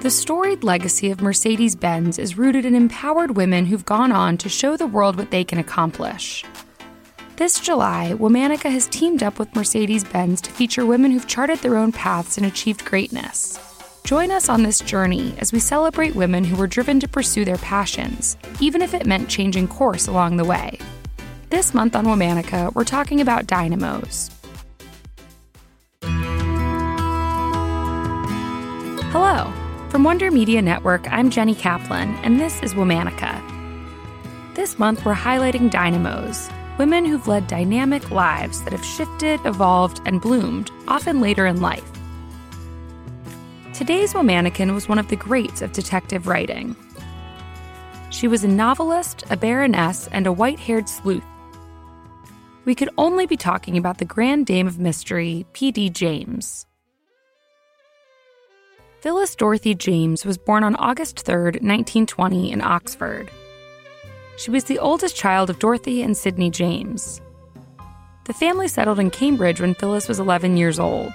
The storied legacy of Mercedes Benz is rooted in empowered women who've gone on to show the world what they can accomplish. This July, Womanica has teamed up with Mercedes Benz to feature women who've charted their own paths and achieved greatness. Join us on this journey as we celebrate women who were driven to pursue their passions, even if it meant changing course along the way. This month on Womanica, we're talking about dynamos. Hello. From Wonder Media Network, I'm Jenny Kaplan, and this is Womanica. This month, we're highlighting dynamos, women who've led dynamic lives that have shifted, evolved, and bloomed, often later in life. Today's Womanican was one of the greats of detective writing. She was a novelist, a baroness, and a white haired sleuth. We could only be talking about the Grand Dame of Mystery, P.D. James. Phyllis Dorothy James was born on August 3, 1920, in Oxford. She was the oldest child of Dorothy and Sidney James. The family settled in Cambridge when Phyllis was 11 years old.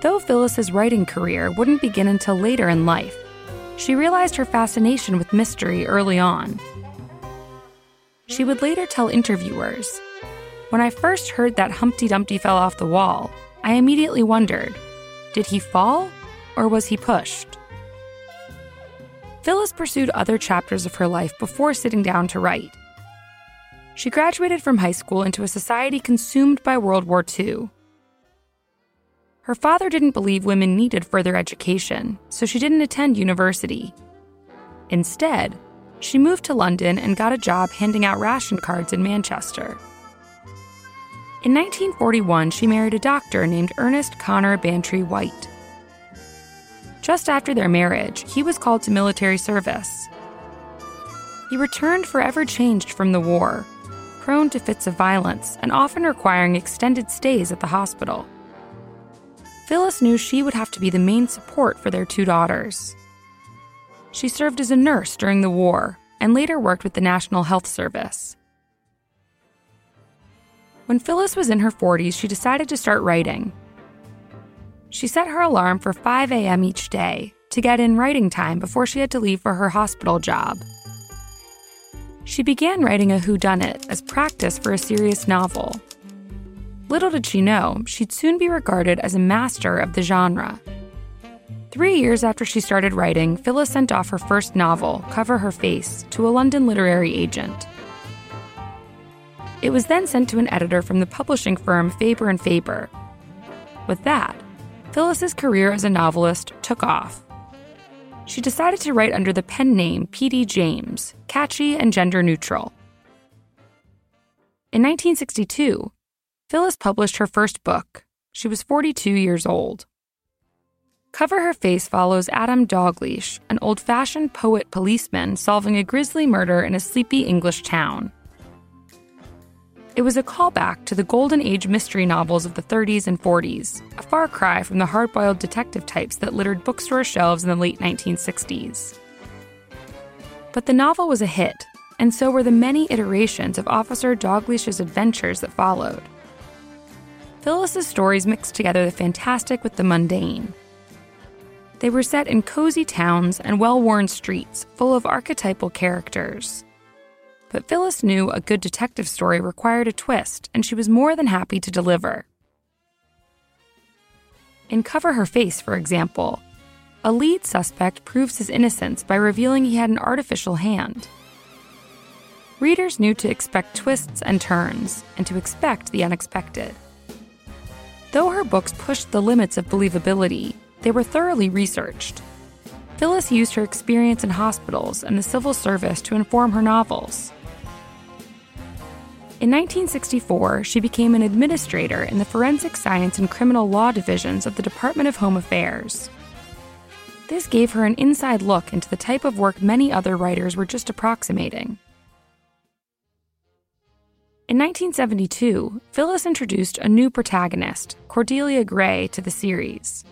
Though Phyllis's writing career wouldn't begin until later in life, she realized her fascination with mystery early on. She would later tell interviewers When I first heard that Humpty Dumpty fell off the wall, I immediately wondered did he fall or was he pushed? Phyllis pursued other chapters of her life before sitting down to write. She graduated from high school into a society consumed by World War II. Her father didn't believe women needed further education, so she didn't attend university. Instead, she moved to London and got a job handing out ration cards in Manchester. In 1941, she married a doctor named Ernest Connor Bantry White. Just after their marriage, he was called to military service. He returned forever changed from the war, prone to fits of violence and often requiring extended stays at the hospital. Phyllis knew she would have to be the main support for their two daughters. She served as a nurse during the war and later worked with the National Health Service. When Phyllis was in her 40s, she decided to start writing she set her alarm for 5 a.m. each day to get in writing time before she had to leave for her hospital job. She began writing a whodunit as practice for a serious novel. Little did she know, she'd soon be regarded as a master of the genre. Three years after she started writing, Phyllis sent off her first novel, Cover Her Face, to a London literary agent. It was then sent to an editor from the publishing firm Faber and Faber. With that, Phyllis's career as a novelist took off. She decided to write under the pen name P.D. James, catchy and gender neutral. In 1962, Phyllis published her first book. She was 42 years old. Cover Her Face follows Adam Dalgleish, an old fashioned poet policeman solving a grisly murder in a sleepy English town. It was a callback to the golden age mystery novels of the 30s and 40s, a far cry from the hard boiled detective types that littered bookstore shelves in the late 1960s. But the novel was a hit, and so were the many iterations of Officer Dalgleish's adventures that followed. Phyllis's stories mixed together the fantastic with the mundane. They were set in cozy towns and well worn streets full of archetypal characters. But Phyllis knew a good detective story required a twist, and she was more than happy to deliver. In Cover Her Face, for example, a lead suspect proves his innocence by revealing he had an artificial hand. Readers knew to expect twists and turns, and to expect the unexpected. Though her books pushed the limits of believability, they were thoroughly researched. Phyllis used her experience in hospitals and the civil service to inform her novels. In 1964, she became an administrator in the Forensic Science and Criminal Law divisions of the Department of Home Affairs. This gave her an inside look into the type of work many other writers were just approximating. In 1972, Phyllis introduced a new protagonist, Cordelia Gray, to the series.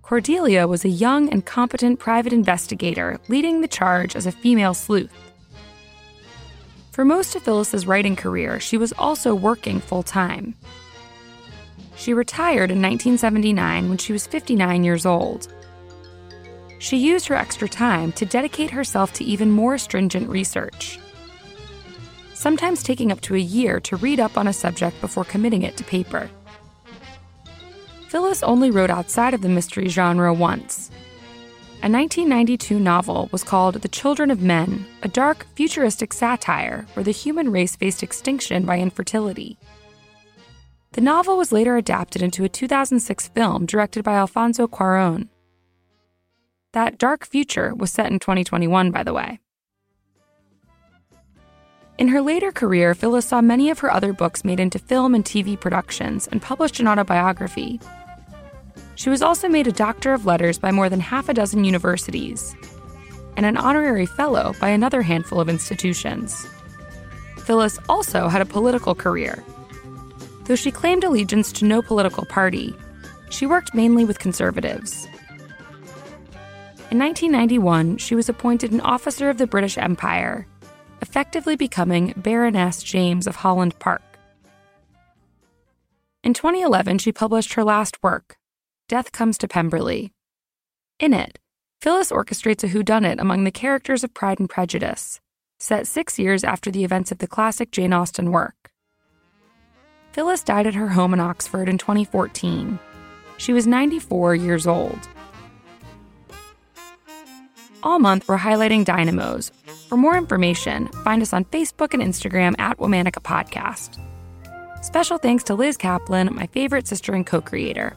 Cordelia was a young and competent private investigator leading the charge as a female sleuth. For most of Phyllis's writing career, she was also working full time. She retired in 1979 when she was 59 years old, She used her extra time to dedicate herself to even more stringent research, sometimes taking up to a year to read up on a subject before committing it to paper. Phyllis only wrote outside of the mystery genre once. A 1992 novel was called The Children of Men, a dark, futuristic satire where the human race faced extinction by infertility. The novel was later adapted into a 2006 film directed by Alfonso Cuaron. That dark future was set in 2021, by the way. In her later career, Phyllis saw many of her other books made into film and TV productions and published an autobiography, she was also made a Doctor of Letters by more than half a dozen universities and an honorary fellow by another handful of institutions. Phyllis also had a political career. Though she claimed allegiance to no political party, she worked mainly with conservatives. In 1991, she was appointed an officer of the British Empire, effectively becoming Baroness James of Holland Park. In 2011, she published her last work, Death Comes to Pemberley. In it, Phyllis orchestrates a whodunit among the characters of Pride and Prejudice, set six years after the events of the classic Jane Austen work. Phyllis died at her home in Oxford in 2014. She was 94 years old. All month, we're highlighting dynamos. For more information, find us on Facebook and Instagram at Womanica Podcast. Special thanks to Liz Kaplan, my favorite sister and co creator.